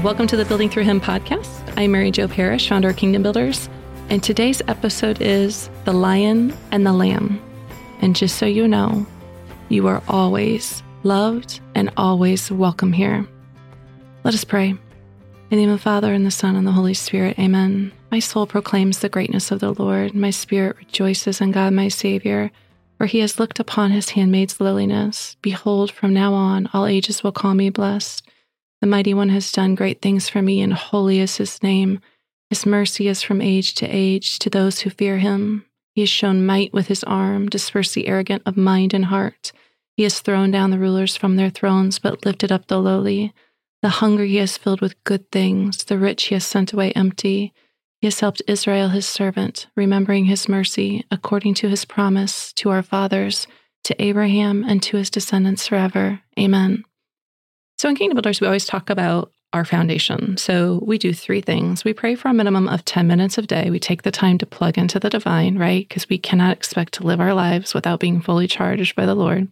Welcome to the Building Through Him podcast. I'm Mary Jo Parrish, founder of Kingdom Builders, and today's episode is The Lion and the Lamb. And just so you know, you are always loved and always welcome here. Let us pray. In the name of the Father, and the Son, and the Holy Spirit, amen. My soul proclaims the greatness of the Lord. My spirit rejoices in God, my Savior, for he has looked upon his handmaid's lowliness. Behold, from now on, all ages will call me blessed. The mighty one has done great things for me, and holy is his name. His mercy is from age to age to those who fear him. He has shown might with his arm, dispersed the arrogant of mind and heart. He has thrown down the rulers from their thrones, but lifted up the lowly. The hungry he has filled with good things, the rich he has sent away empty. He has helped Israel his servant, remembering his mercy, according to his promise to our fathers, to Abraham, and to his descendants forever. Amen. So in Kingdom Builders, we always talk about our foundation. So we do three things. We pray for a minimum of 10 minutes a day. We take the time to plug into the divine, right? Because we cannot expect to live our lives without being fully charged by the Lord.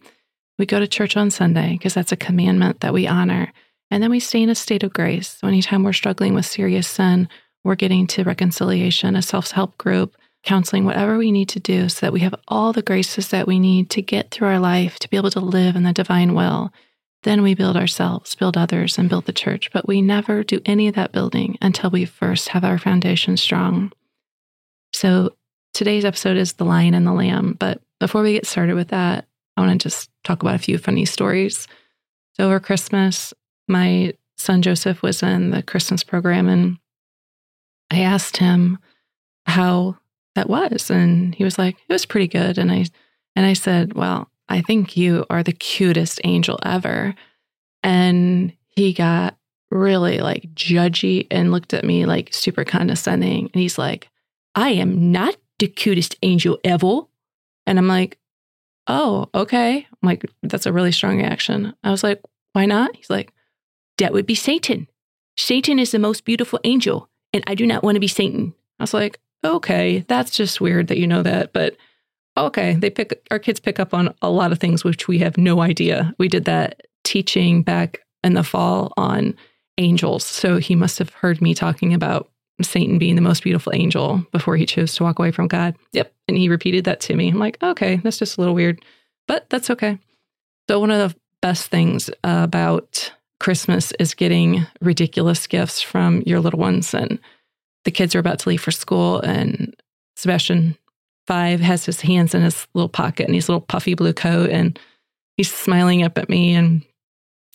We go to church on Sunday because that's a commandment that we honor. And then we stay in a state of grace. So anytime we're struggling with serious sin, we're getting to reconciliation, a self help group, counseling, whatever we need to do so that we have all the graces that we need to get through our life to be able to live in the divine will then we build ourselves, build others, and build the church. But we never do any of that building until we first have our foundation strong. So today's episode is The Lion and the Lamb. But before we get started with that, I want to just talk about a few funny stories. So over Christmas, my son Joseph was in the Christmas program, and I asked him how that was, and he was like, "It was pretty good." And I and I said, "Well, I think you are the cutest angel ever. And he got really like judgy and looked at me like super condescending. And he's like, I am not the cutest angel ever. And I'm like, oh, okay. I'm like, that's a really strong reaction. I was like, why not? He's like, that would be Satan. Satan is the most beautiful angel, and I do not want to be Satan. I was like, okay, that's just weird that you know that. But okay, they pick our kids pick up on a lot of things which we have no idea. We did that teaching back in the fall on angels. So he must have heard me talking about Satan being the most beautiful angel before he chose to walk away from God. Yep. And he repeated that to me. I'm like, okay, that's just a little weird, but that's okay. So, one of the best things about Christmas is getting ridiculous gifts from your little ones. And the kids are about to leave for school, and Sebastian five has his hands in his little pocket and his little puffy blue coat and he's smiling up at me and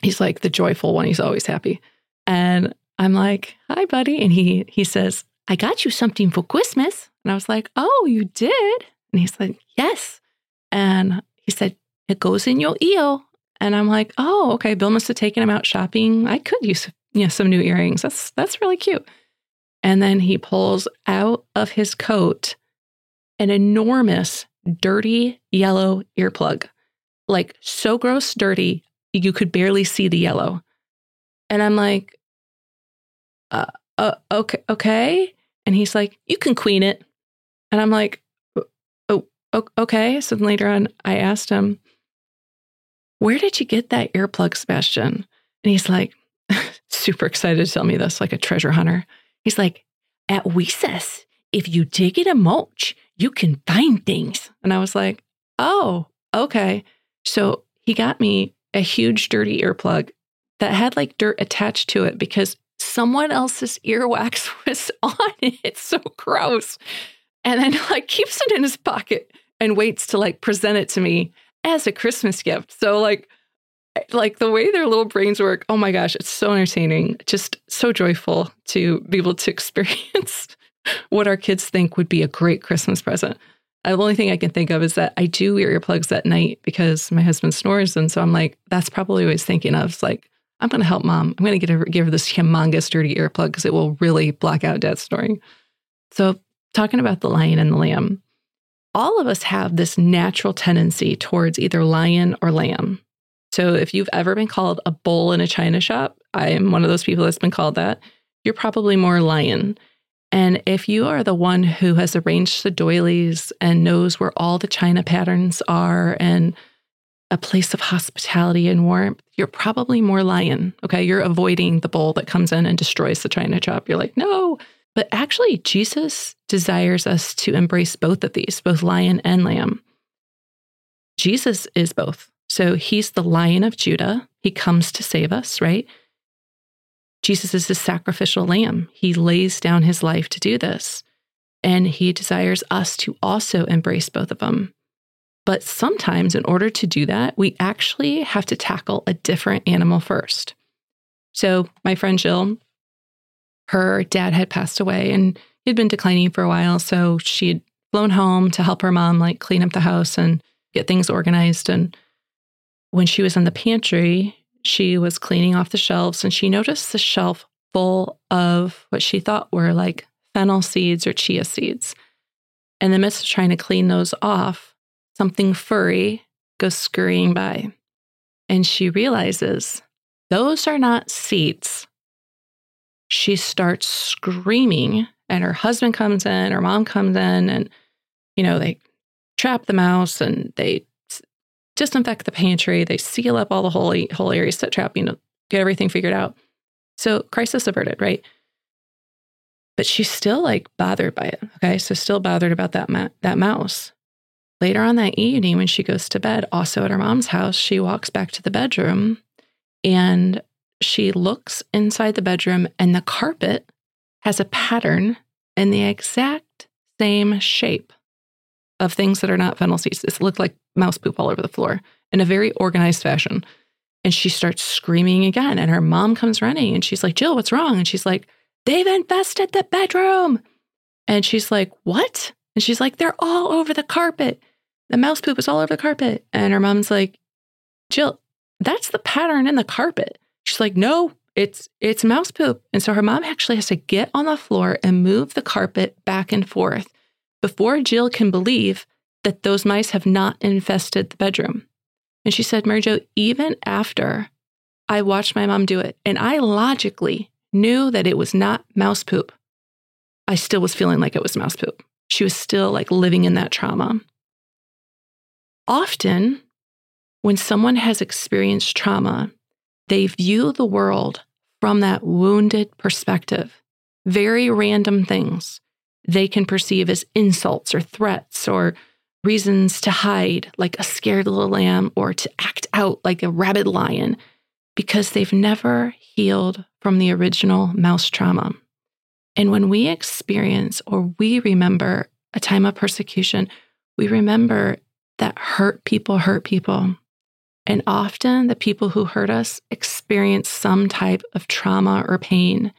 he's like the joyful one. He's always happy. And I'm like, hi, buddy. And he he says, I got you something for Christmas. And I was like, oh, you did? And he's like, yes. And he said, it goes in your ear. And I'm like, oh, okay. Bill must have taken him out shopping. I could use you know, some new earrings. That's that's really cute. And then he pulls out of his coat an enormous, dirty yellow earplug, like so gross, dirty, you could barely see the yellow. And I'm like, uh, uh, okay, okay. And he's like, you can queen it. And I'm like, oh, okay. So then later on, I asked him, where did you get that earplug, Sebastian? And he's like, super excited to tell me this, like a treasure hunter. He's like, at Weesus, if you dig in a mulch, you can find things. And I was like, oh, okay. So he got me a huge dirty earplug that had like dirt attached to it because someone else's earwax was on it. It's so gross. And then like keeps it in his pocket and waits to like present it to me as a Christmas gift. So like like the way their little brains work, oh my gosh, it's so entertaining, just so joyful to be able to experience what our kids think would be a great Christmas present. Uh, the only thing I can think of is that I do wear earplugs at night because my husband snores. And so I'm like, that's probably what he's thinking of. It's like, I'm going to help mom. I'm going to get her, give her this humongous dirty earplug because it will really block out dad's snoring. So, talking about the lion and the lamb, all of us have this natural tendency towards either lion or lamb. So, if you've ever been called a bull in a china shop, I am one of those people that's been called that. You're probably more lion. And if you are the one who has arranged the doilies and knows where all the china patterns are and a place of hospitality and warmth, you're probably more lion. Okay. You're avoiding the bull that comes in and destroys the china chop. You're like, no. But actually, Jesus desires us to embrace both of these, both lion and lamb. Jesus is both. So he's the lion of Judah. He comes to save us, right? Jesus is the sacrificial lamb. He lays down his life to do this. And he desires us to also embrace both of them. But sometimes, in order to do that, we actually have to tackle a different animal first. So, my friend Jill, her dad had passed away and he'd been declining for a while. So, she'd flown home to help her mom, like clean up the house and get things organized. And when she was in the pantry, she was cleaning off the shelves and she noticed the shelf full of what she thought were like fennel seeds or chia seeds. In the midst of trying to clean those off, something furry goes scurrying by. And she realizes those are not seeds. She starts screaming, and her husband comes in, her mom comes in, and, you know, they trap the mouse and they disinfect the pantry. They seal up all the whole, whole areas, set trap, you know, get everything figured out. So crisis averted, right? But she's still like bothered by it. Okay. So still bothered about that, ma- that mouse. Later on that evening, when she goes to bed, also at her mom's house, she walks back to the bedroom and she looks inside the bedroom, and the carpet has a pattern in the exact same shape of things that are not fennel seeds. It looked like mouse poop all over the floor in a very organized fashion. And she starts screaming again. And her mom comes running and she's like, Jill, what's wrong? And she's like, they've infested the bedroom. And she's like, what? And she's like, they're all over the carpet. The mouse poop is all over the carpet. And her mom's like, Jill, that's the pattern in the carpet. She's like, no, it's it's mouse poop. And so her mom actually has to get on the floor and move the carpet back and forth before Jill can believe that those mice have not infested the bedroom. And she said, Mary Jo, even after I watched my mom do it, and I logically knew that it was not mouse poop, I still was feeling like it was mouse poop. She was still like living in that trauma. Often, when someone has experienced trauma, they view the world from that wounded perspective. Very random things they can perceive as insults or threats or reasons to hide like a scared little lamb or to act out like a rabid lion because they've never healed from the original mouse trauma. And when we experience or we remember a time of persecution, we remember that hurt people hurt people. And often the people who hurt us experience some type of trauma or pain.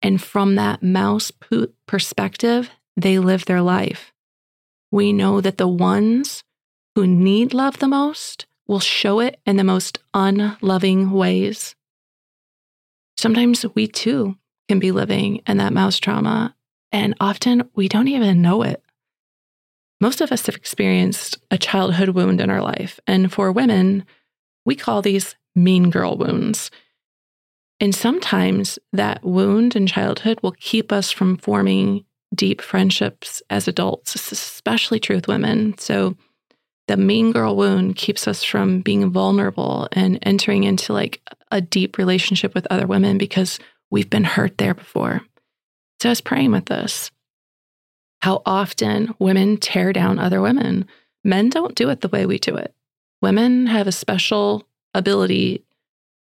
And from that mouse perspective, they live their life. We know that the ones who need love the most will show it in the most unloving ways. Sometimes we too can be living in that mouse trauma, and often we don't even know it. Most of us have experienced a childhood wound in our life. And for women, we call these mean girl wounds. And sometimes that wound in childhood will keep us from forming deep friendships as adults. Especially true with women. So the mean girl wound keeps us from being vulnerable and entering into like a deep relationship with other women because we've been hurt there before. So I was praying with this how often women tear down other women. Men don't do it the way we do it. Women have a special ability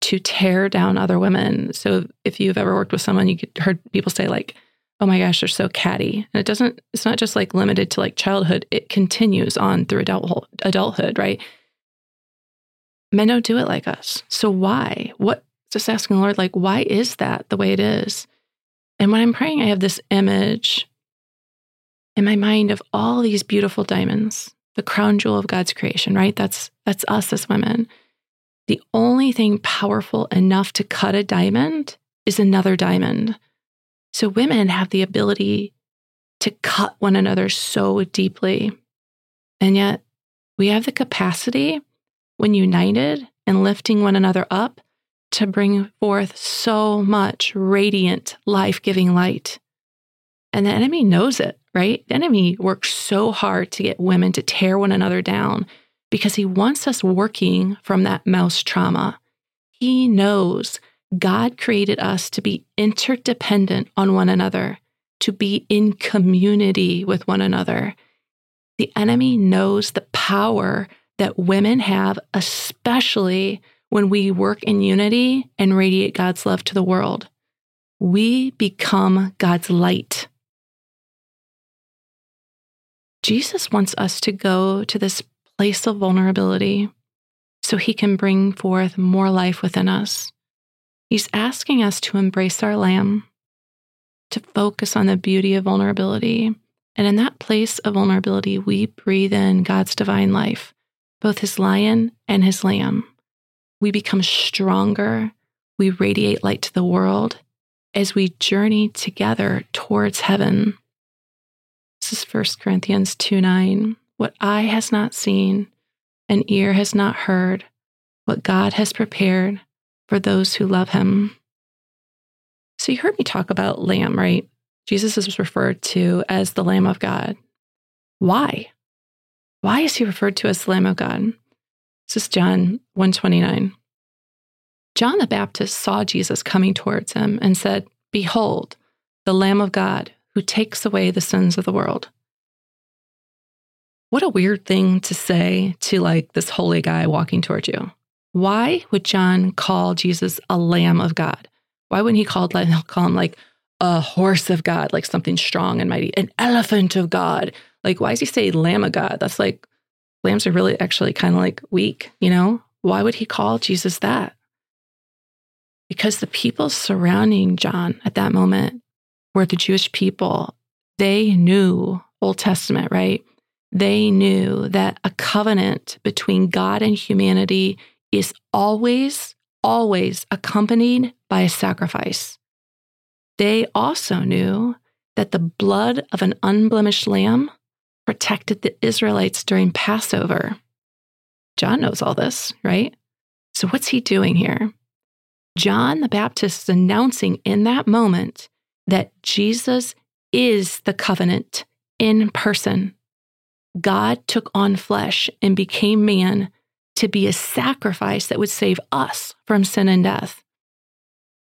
to tear down other women. So if you've ever worked with someone, you heard people say like, "Oh my gosh, they're so catty," and it doesn't. It's not just like limited to like childhood. It continues on through adulthood. Adulthood, right? Men don't do it like us. So why? What? Just asking the Lord, like, why is that the way it is? And when I'm praying, I have this image in my mind of all these beautiful diamonds, the crown jewel of God's creation, right? That's that's us as women. The only thing powerful enough to cut a diamond is another diamond. So women have the ability to cut one another so deeply. And yet we have the capacity when united and lifting one another up to bring forth so much radiant, life giving light. And the enemy knows it right? The enemy works so hard to get women to tear one another down because he wants us working from that mouse trauma. He knows God created us to be interdependent on one another, to be in community with one another. The enemy knows the power that women have, especially when we work in unity and radiate God's love to the world. We become God's light. Jesus wants us to go to this place of vulnerability so he can bring forth more life within us. He's asking us to embrace our lamb, to focus on the beauty of vulnerability. And in that place of vulnerability, we breathe in God's divine life, both his lion and his lamb. We become stronger. We radiate light to the world as we journey together towards heaven. This is 1 Corinthians 2 9. What eye has not seen, and ear has not heard, what God has prepared for those who love him. So you heard me talk about lamb, right? Jesus is referred to as the Lamb of God. Why? Why is he referred to as the Lamb of God? This is John 129. John the Baptist saw Jesus coming towards him and said, Behold, the Lamb of God who takes away the sins of the world. What a weird thing to say to like this holy guy walking towards you. Why would John call Jesus a lamb of God? Why wouldn't he call, call him like a horse of God, like something strong and mighty, an elephant of God? Like, why does he say lamb of God? That's like, lambs are really actually kind of like weak, you know? Why would he call Jesus that? Because the people surrounding John at that moment were the Jewish people. They knew Old Testament, right? They knew that a covenant between God and humanity is always, always accompanied by a sacrifice. They also knew that the blood of an unblemished lamb protected the Israelites during Passover. John knows all this, right? So, what's he doing here? John the Baptist is announcing in that moment that Jesus is the covenant in person. God took on flesh and became man to be a sacrifice that would save us from sin and death.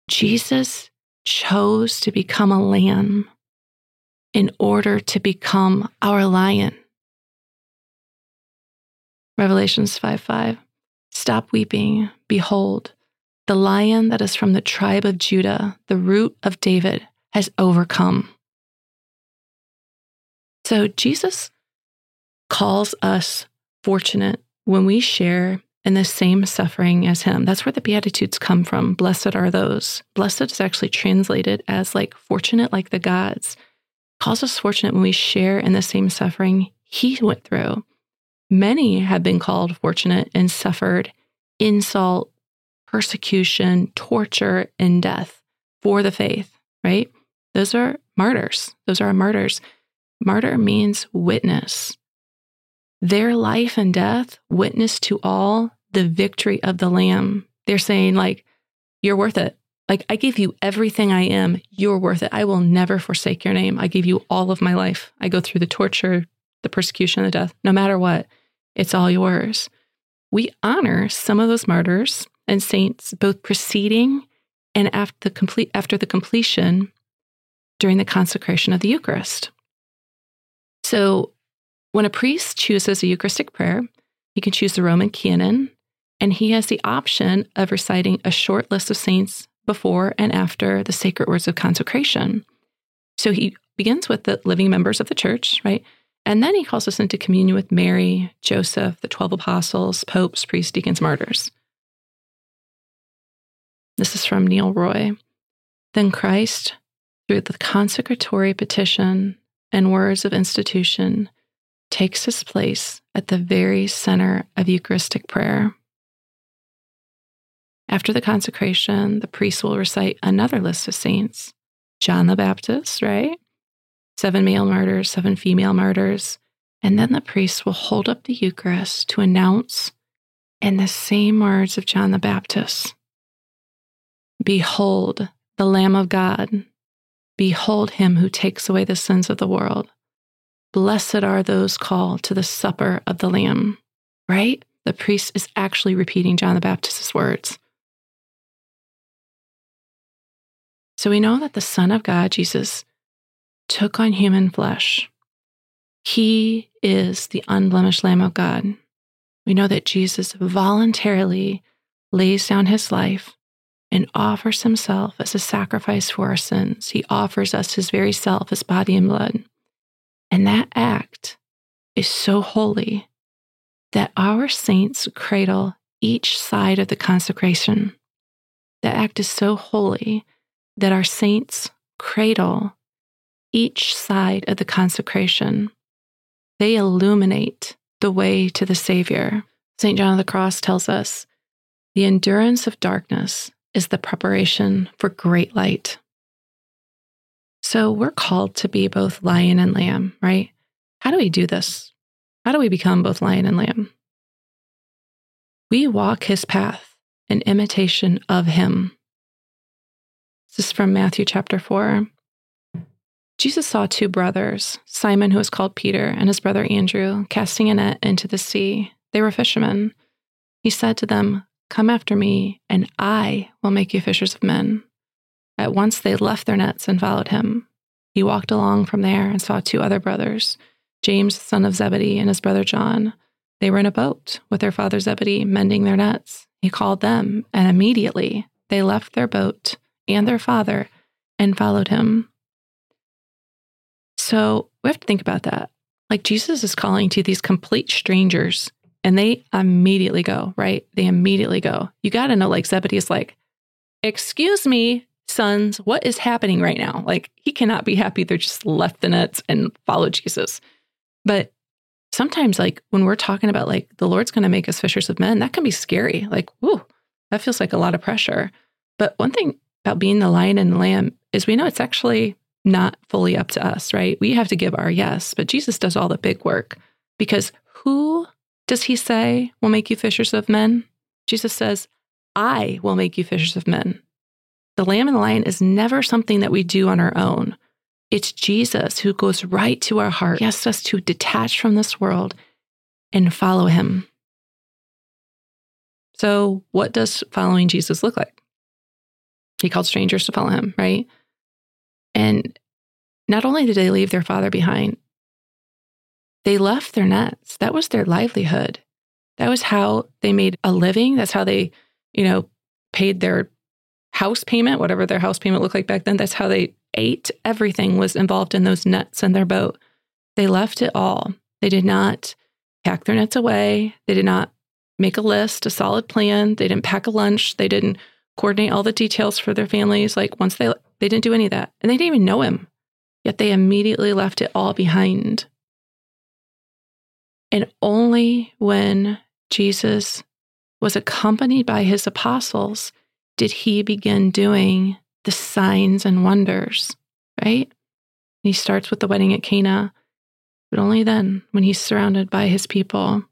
Jesus chose to become a lamb in order to become our lion. Revelations 5 5. Stop weeping. Behold, the lion that is from the tribe of Judah, the root of David, has overcome. So Jesus calls us fortunate when we share in the same suffering as him. That's where the Beatitudes come from. Blessed are those. Blessed is actually translated as like fortunate, like the gods. Calls us fortunate when we share in the same suffering he went through. Many have been called fortunate and suffered insult, persecution, torture, and death for the faith, right? Those are martyrs. Those are martyrs. Martyr means witness. Their life and death witness to all the victory of the Lamb. They're saying, like, you're worth it. Like, I give you everything I am. You're worth it. I will never forsake your name. I give you all of my life. I go through the torture, the persecution, the death, no matter what. It's all yours. We honor some of those martyrs and saints, both preceding and after the complete after the completion during the consecration of the Eucharist. So, when a priest chooses a Eucharistic prayer, he can choose the Roman canon, and he has the option of reciting a short list of saints before and after the sacred words of consecration. So he begins with the living members of the church, right? And then he calls us into communion with Mary, Joseph, the 12 apostles, popes, priests, deacons, martyrs. This is from Neil Roy. Then Christ, through the consecratory petition and words of institution, takes his place at the very center of Eucharistic prayer. After the consecration, the priest will recite another list of saints John the Baptist, right? Seven male martyrs, seven female martyrs. And then the priest will hold up the Eucharist to announce in the same words of John the Baptist Behold, the Lamb of God. Behold him who takes away the sins of the world. Blessed are those called to the supper of the Lamb. right? The priest is actually repeating John the Baptist's words. So we know that the Son of God, Jesus, took on human flesh. He is the unblemished Lamb of God. We know that Jesus voluntarily lays down his life and offers himself as a sacrifice for our sins. He offers us his very self, his body and blood. And that act is so holy that our saints cradle each side of the consecration. That act is so holy that our saints cradle each side of the consecration. They illuminate the way to the Savior. St. John of the Cross tells us the endurance of darkness is the preparation for great light. So we're called to be both lion and lamb, right? How do we do this? How do we become both lion and lamb? We walk his path in imitation of him. This is from Matthew chapter 4. Jesus saw two brothers, Simon, who was called Peter, and his brother Andrew, casting a net into the sea. They were fishermen. He said to them, Come after me, and I will make you fishers of men. At once they left their nets and followed him. He walked along from there and saw two other brothers, James, son of Zebedee, and his brother John. They were in a boat with their father Zebedee, mending their nets. He called them, and immediately they left their boat and their father and followed him. So we have to think about that. Like Jesus is calling to these complete strangers and they immediately go, right? They immediately go. You got to know, like, Zebedee is like, Excuse me, sons, what is happening right now? Like, he cannot be happy. They're just left the nets and followed Jesus. But sometimes, like, when we're talking about, like, the Lord's going to make us fishers of men, that can be scary. Like, whoo, that feels like a lot of pressure. But one thing about being the lion and the lamb is we know it's actually not fully up to us, right? We have to give our yes, but Jesus does all the big work because who does he say will make you fishers of men? Jesus says, I will make you fishers of men. The lamb and the lion is never something that we do on our own. It's Jesus who goes right to our heart, He asks us to detach from this world and follow him. So, what does following Jesus look like? He called strangers to follow him, right? And not only did they leave their father behind, they left their nets. That was their livelihood. That was how they made a living. That's how they, you know, paid their house payment, whatever their house payment looked like back then. That's how they ate. Everything was involved in those nets and their boat. They left it all. They did not pack their nets away. They did not make a list, a solid plan. They didn't pack a lunch. They didn't coordinate all the details for their families. Like once they they didn't do any of that. And they didn't even know him. Yet they immediately left it all behind and only when Jesus was accompanied by his apostles did he begin doing the signs and wonders, right? He starts with the wedding at Cana, but only then when he's surrounded by his people.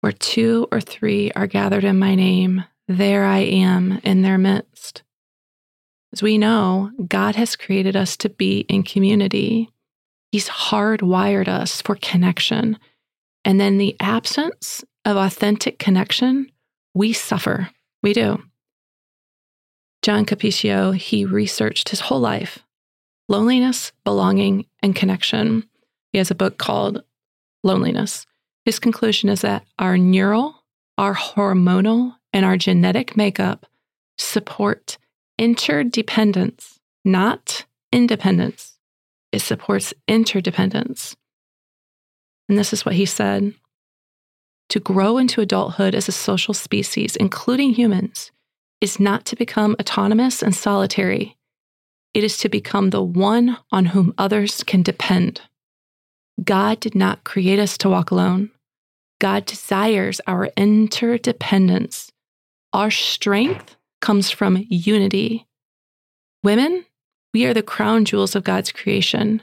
Where two or three are gathered in my name, there I am in their midst. As we know, God has created us to be in community. He's hardwired us for connection. And then the absence of authentic connection, we suffer. We do. John Cacioppo, he researched his whole life loneliness, belonging, and connection. He has a book called Loneliness. His conclusion is that our neural, our hormonal, and our genetic makeup support interdependence, not independence. It supports interdependence. And this is what he said To grow into adulthood as a social species, including humans, is not to become autonomous and solitary. It is to become the one on whom others can depend. God did not create us to walk alone. God desires our interdependence. Our strength comes from unity. Women, we are the crown jewels of God's creation.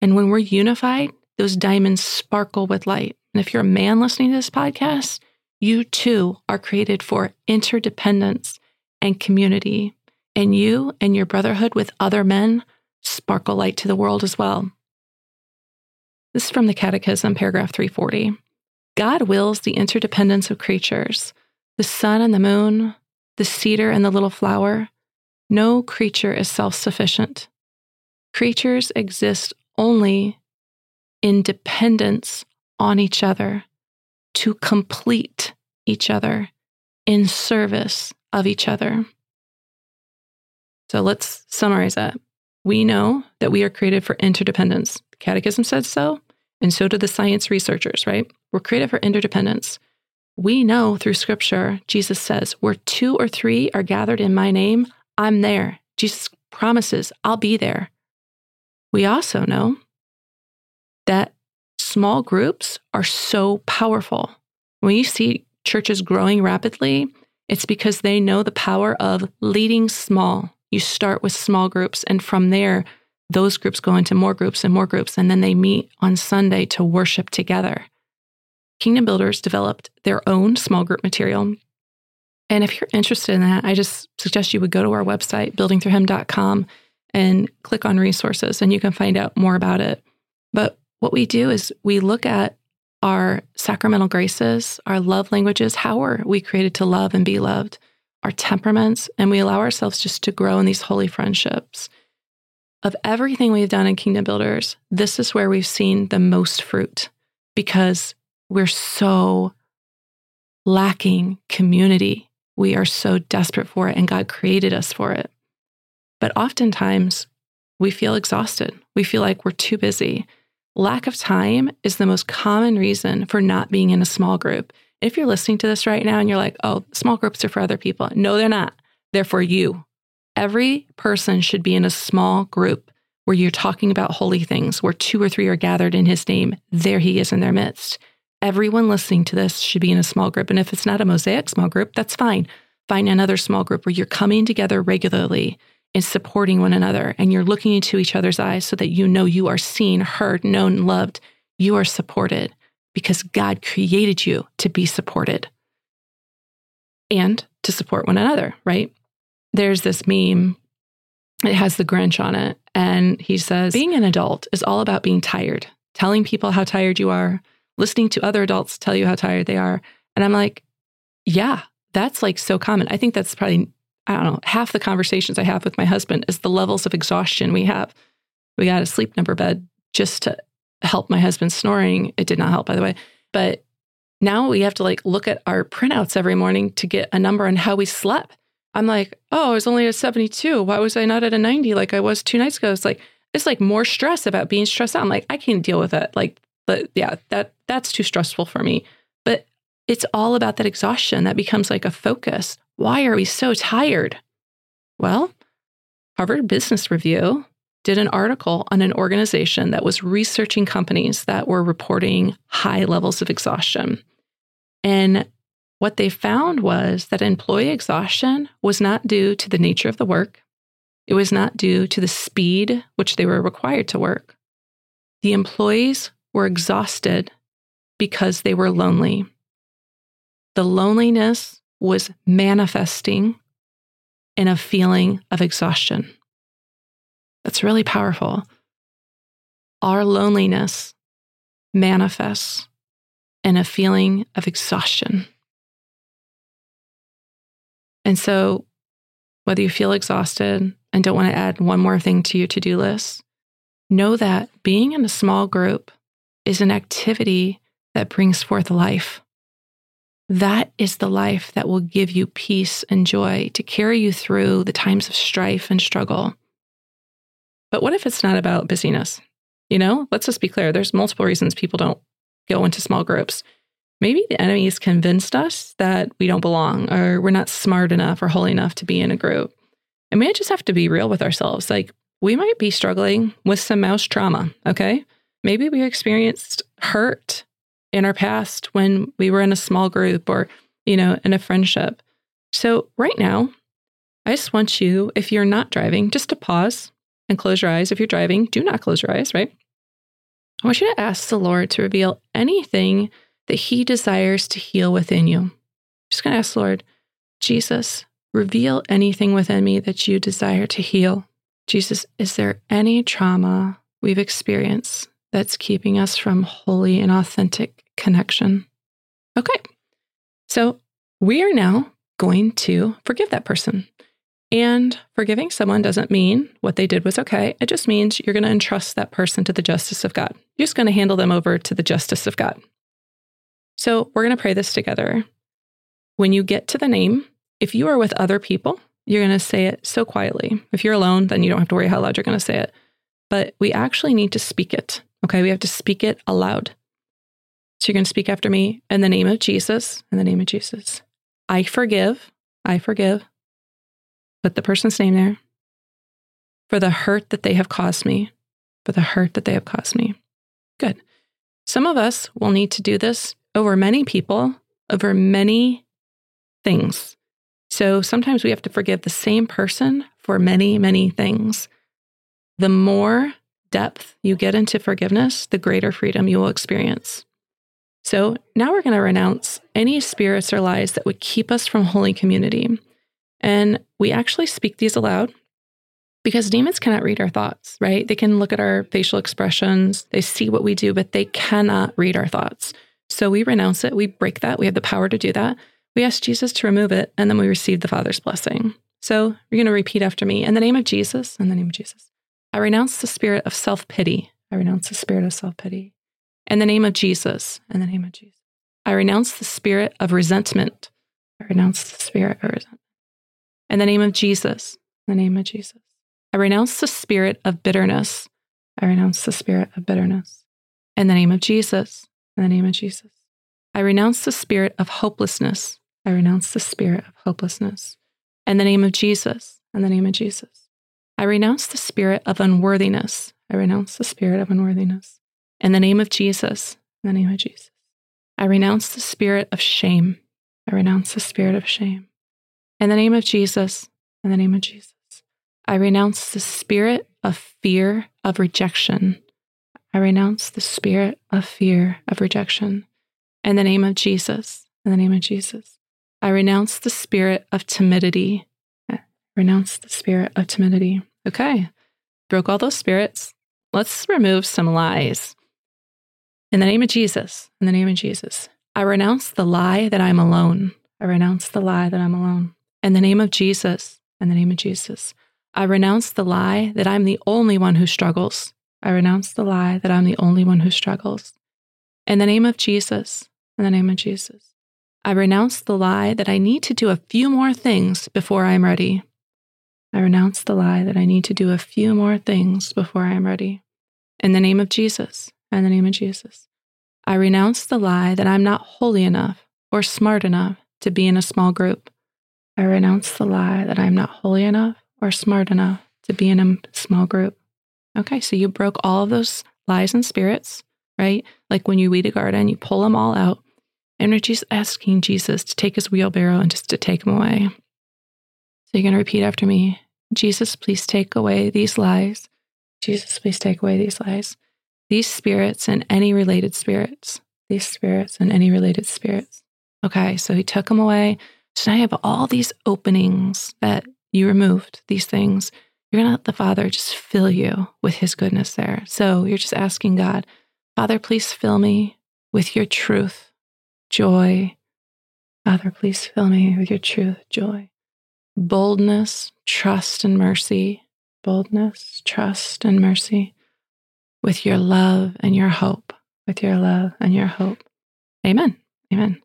And when we're unified, those diamonds sparkle with light. And if you're a man listening to this podcast, you too are created for interdependence and community. And you and your brotherhood with other men sparkle light to the world as well. This is from the Catechism, paragraph 340. God wills the interdependence of creatures, the sun and the moon, the cedar and the little flower. No creature is self sufficient. Creatures exist only in dependence on each other to complete each other in service of each other. So let's summarize that. We know that we are created for interdependence. The Catechism says so, and so do the science researchers, right? We're created for interdependence. We know through scripture, Jesus says, where two or three are gathered in my name, I'm there. Jesus promises, I'll be there. We also know that small groups are so powerful. When you see churches growing rapidly, it's because they know the power of leading small. You start with small groups, and from there, those groups go into more groups and more groups, and then they meet on Sunday to worship together. Kingdom Builders developed their own small group material. And if you're interested in that, I just suggest you would go to our website, buildingthroughhim.com, and click on resources, and you can find out more about it. But what we do is we look at our sacramental graces, our love languages, how are we created to love and be loved, our temperaments, and we allow ourselves just to grow in these holy friendships. Of everything we've done in Kingdom Builders, this is where we've seen the most fruit because we're so lacking community. We are so desperate for it, and God created us for it. But oftentimes, we feel exhausted. We feel like we're too busy. Lack of time is the most common reason for not being in a small group. If you're listening to this right now and you're like, oh, small groups are for other people, no, they're not. They're for you. Every person should be in a small group where you're talking about holy things, where two or three are gathered in his name. There he is in their midst. Everyone listening to this should be in a small group. And if it's not a mosaic small group, that's fine. Find another small group where you're coming together regularly and supporting one another and you're looking into each other's eyes so that you know you are seen, heard, known, loved. You are supported because God created you to be supported and to support one another, right? There's this meme, it has the Grinch on it. And he says, Being an adult is all about being tired, telling people how tired you are, listening to other adults tell you how tired they are. And I'm like, Yeah, that's like so common. I think that's probably I don't know, half the conversations I have with my husband is the levels of exhaustion we have. We got a sleep number bed just to help my husband snoring. It did not help, by the way. But now we have to like look at our printouts every morning to get a number on how we slept. I'm like, oh, I was only at 72. Why was I not at a 90 like I was two nights ago? It's like, it's like more stress about being stressed out. I'm like, I can't deal with it. Like, but yeah, that that's too stressful for me. But it's all about that exhaustion that becomes like a focus. Why are we so tired? Well, Harvard Business Review did an article on an organization that was researching companies that were reporting high levels of exhaustion. And what they found was that employee exhaustion was not due to the nature of the work, it was not due to the speed which they were required to work. The employees were exhausted because they were lonely. The loneliness was manifesting in a feeling of exhaustion. That's really powerful. Our loneliness manifests in a feeling of exhaustion. And so, whether you feel exhausted and don't want to add one more thing to your to do list, know that being in a small group is an activity that brings forth life. That is the life that will give you peace and joy to carry you through the times of strife and struggle. But what if it's not about busyness? You know, let's just be clear there's multiple reasons people don't go into small groups. Maybe the enemy has convinced us that we don't belong or we're not smart enough or holy enough to be in a group. And we just have to be real with ourselves. Like, we might be struggling with some mouse trauma, okay? Maybe we experienced hurt in our past when we were in a small group or, you know, in a friendship. So, right now, I just want you, if you're not driving, just to pause and close your eyes. If you're driving, do not close your eyes, right? I want you to ask the Lord to reveal anything that He desires to heal within you. I'm just going to ask the Lord, Jesus, reveal anything within me that you desire to heal. Jesus, is there any trauma we've experienced that's keeping us from holy and authentic connection. Okay. So we are now going to forgive that person. And forgiving someone doesn't mean what they did was okay. It just means you're going to entrust that person to the justice of God. You're just going to handle them over to the justice of God. So we're going to pray this together. When you get to the name, if you are with other people, you're going to say it so quietly. If you're alone, then you don't have to worry how loud you're going to say it. But we actually need to speak it. Okay. We have to speak it aloud. So you're going to speak after me in the name of Jesus, in the name of Jesus. I forgive, I forgive. Put the person's name there for the hurt that they have caused me, for the hurt that they have caused me. Good. Some of us will need to do this over many people, over many things. So sometimes we have to forgive the same person for many, many things. The more depth you get into forgiveness, the greater freedom you will experience. So now we're going to renounce any spirits or lies that would keep us from holy community. And we actually speak these aloud because demons cannot read our thoughts, right? They can look at our facial expressions, they see what we do, but they cannot read our thoughts. So we renounce it, we break that, we have the power to do that. We ask Jesus to remove it, and then we receive the Father's blessing. So you're going to repeat after me in the name of Jesus, in the name of Jesus. I renounce the spirit of self pity. I renounce the spirit of self pity. In the name of Jesus, in the name of Jesus. I renounce the spirit of resentment. I renounce the spirit of resentment. In the name of Jesus, in the name of Jesus. I renounce the spirit of bitterness. I renounce the spirit of bitterness. In the name of Jesus, in the name of Jesus. I renounce the spirit of hopelessness. I renounce the spirit of hopelessness. In the name of Jesus, in the name of Jesus. I renounce the spirit of unworthiness. I renounce the spirit of unworthiness. In the name of Jesus, in the name of Jesus. I renounce the spirit of shame. I renounce the spirit of shame. In the name of Jesus, in the name of Jesus. I renounce the spirit of fear of rejection. I renounce the spirit of fear of rejection. In the name of Jesus, in the name of Jesus. I renounce the spirit of timidity. I renounce the spirit of timidity. Okay, broke all those spirits. Let's remove some lies. In the name of Jesus, in the name of Jesus, I renounce the lie that I'm alone. I renounce the lie that I'm alone. In the name of Jesus, in the name of Jesus, I renounce the lie that I'm the only one who struggles. I renounce the lie that I'm the only one who struggles. In the name of Jesus, in the name of Jesus, I renounce the lie that I need to do a few more things before I'm ready. I renounce the lie that I need to do a few more things before I am ready. In the name of Jesus, in the name of Jesus, I renounce the lie that I'm not holy enough or smart enough to be in a small group. I renounce the lie that I'm not holy enough or smart enough to be in a small group. Okay, so you broke all of those lies and spirits, right? Like when you weed a garden, you pull them all out. And we're just asking Jesus to take his wheelbarrow and just to take them away. So you're going to repeat after me Jesus, please take away these lies. Jesus, please take away these lies. These spirits and any related spirits. These spirits and any related spirits. Okay, so he took them away. So now you have all these openings that you removed, these things. You're going to let the Father just fill you with his goodness there. So you're just asking God, Father, please fill me with your truth, joy. Father, please fill me with your truth, joy boldness, trust, and mercy, boldness, trust, and mercy, with your love and your hope, with your love and your hope. Amen. Amen.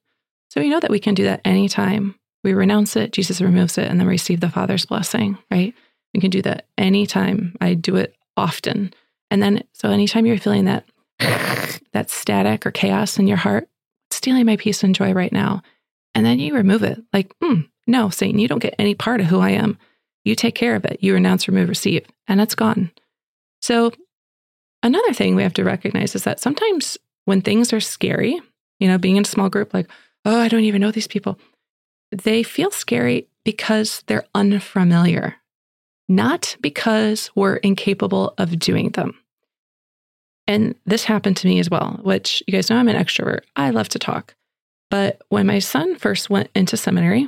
So we know that we can do that anytime we renounce it, Jesus removes it, and then receive the Father's blessing, right? We can do that anytime. I do it often. And then, so anytime you're feeling that, that static or chaos in your heart, stealing my peace and joy right now. And then you remove it. Like, mm, no, Satan, you don't get any part of who I am. You take care of it. You renounce, remove, receive, and it's gone. So, another thing we have to recognize is that sometimes when things are scary, you know, being in a small group, like, oh, I don't even know these people, they feel scary because they're unfamiliar, not because we're incapable of doing them. And this happened to me as well, which you guys know I'm an extrovert. I love to talk. But when my son first went into seminary,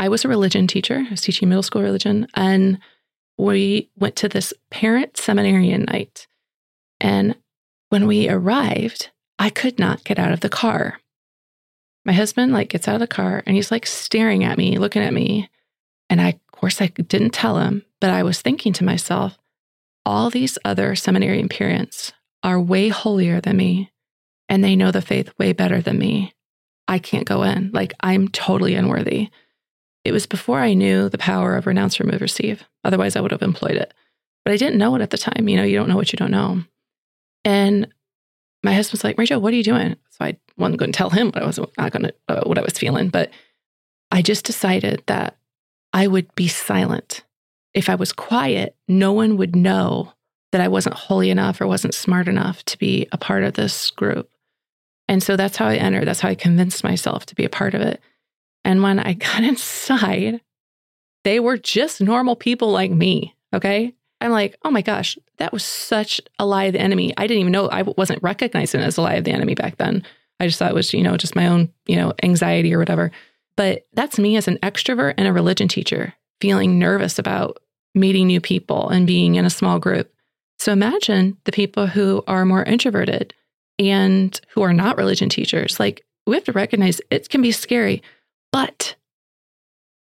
I was a religion teacher. I was teaching middle school religion. And we went to this parent seminarian night. And when we arrived, I could not get out of the car. my husband like gets out of the car and he's like staring at me, looking at me. And I, of course, I didn't tell him, but I was thinking to myself, all these other seminary parents are way holier than me and they know the faith way better than me. I can't go in. Like I'm totally unworthy. It was before I knew the power of renounce, remove, receive. Otherwise, I would have employed it. But I didn't know it at the time. You know, you don't know what you don't know. And my husband's like, Rachel, what are you doing? So I wasn't going to tell him what I was not going to uh, what I was feeling, but I just decided that I would be silent. If I was quiet, no one would know that I wasn't holy enough or wasn't smart enough to be a part of this group. And so that's how I entered. That's how I convinced myself to be a part of it. And when I got inside, they were just normal people like me. Okay. I'm like, oh my gosh, that was such a lie of the enemy. I didn't even know I wasn't recognizing it as a lie of the enemy back then. I just thought it was, you know, just my own, you know, anxiety or whatever. But that's me as an extrovert and a religion teacher feeling nervous about meeting new people and being in a small group. So imagine the people who are more introverted and who are not religion teachers. Like we have to recognize it can be scary, but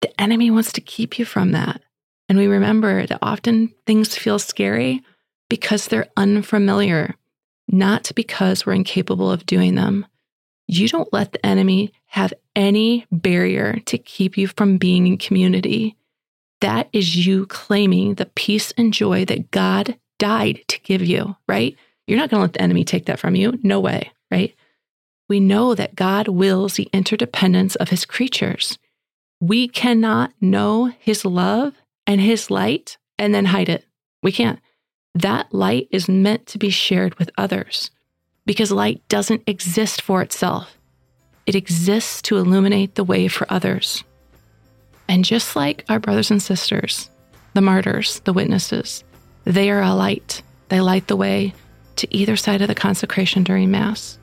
the enemy wants to keep you from that. And we remember that often things feel scary because they're unfamiliar, not because we're incapable of doing them. You don't let the enemy have any barrier to keep you from being in community. That is you claiming the peace and joy that God died to give you, right? You're not going to let the enemy take that from you. No way, right? We know that God wills the interdependence of his creatures. We cannot know his love and his light and then hide it. We can't. That light is meant to be shared with others because light doesn't exist for itself. It exists to illuminate the way for others. And just like our brothers and sisters, the martyrs, the witnesses, they are a light. They light the way to either side of the consecration during Mass.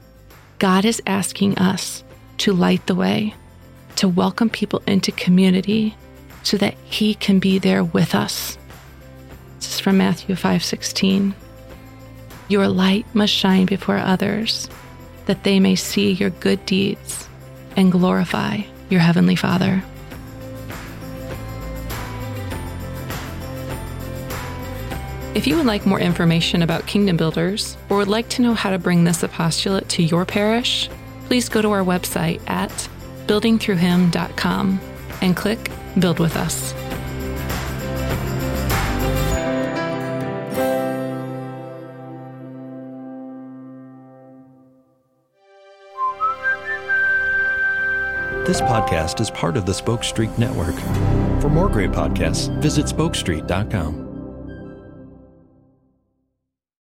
God is asking us to light the way, to welcome people into community so that he can be there with us. This is from Matthew 5:16. Your light must shine before others, that they may see your good deeds and glorify your heavenly Father. If you would like more information about Kingdom Builders or would like to know how to bring this apostolate to your parish, please go to our website at buildingthroughhim.com and click Build with us. This podcast is part of the Spoke Street Network. For more great podcasts, visit spokestreet.com.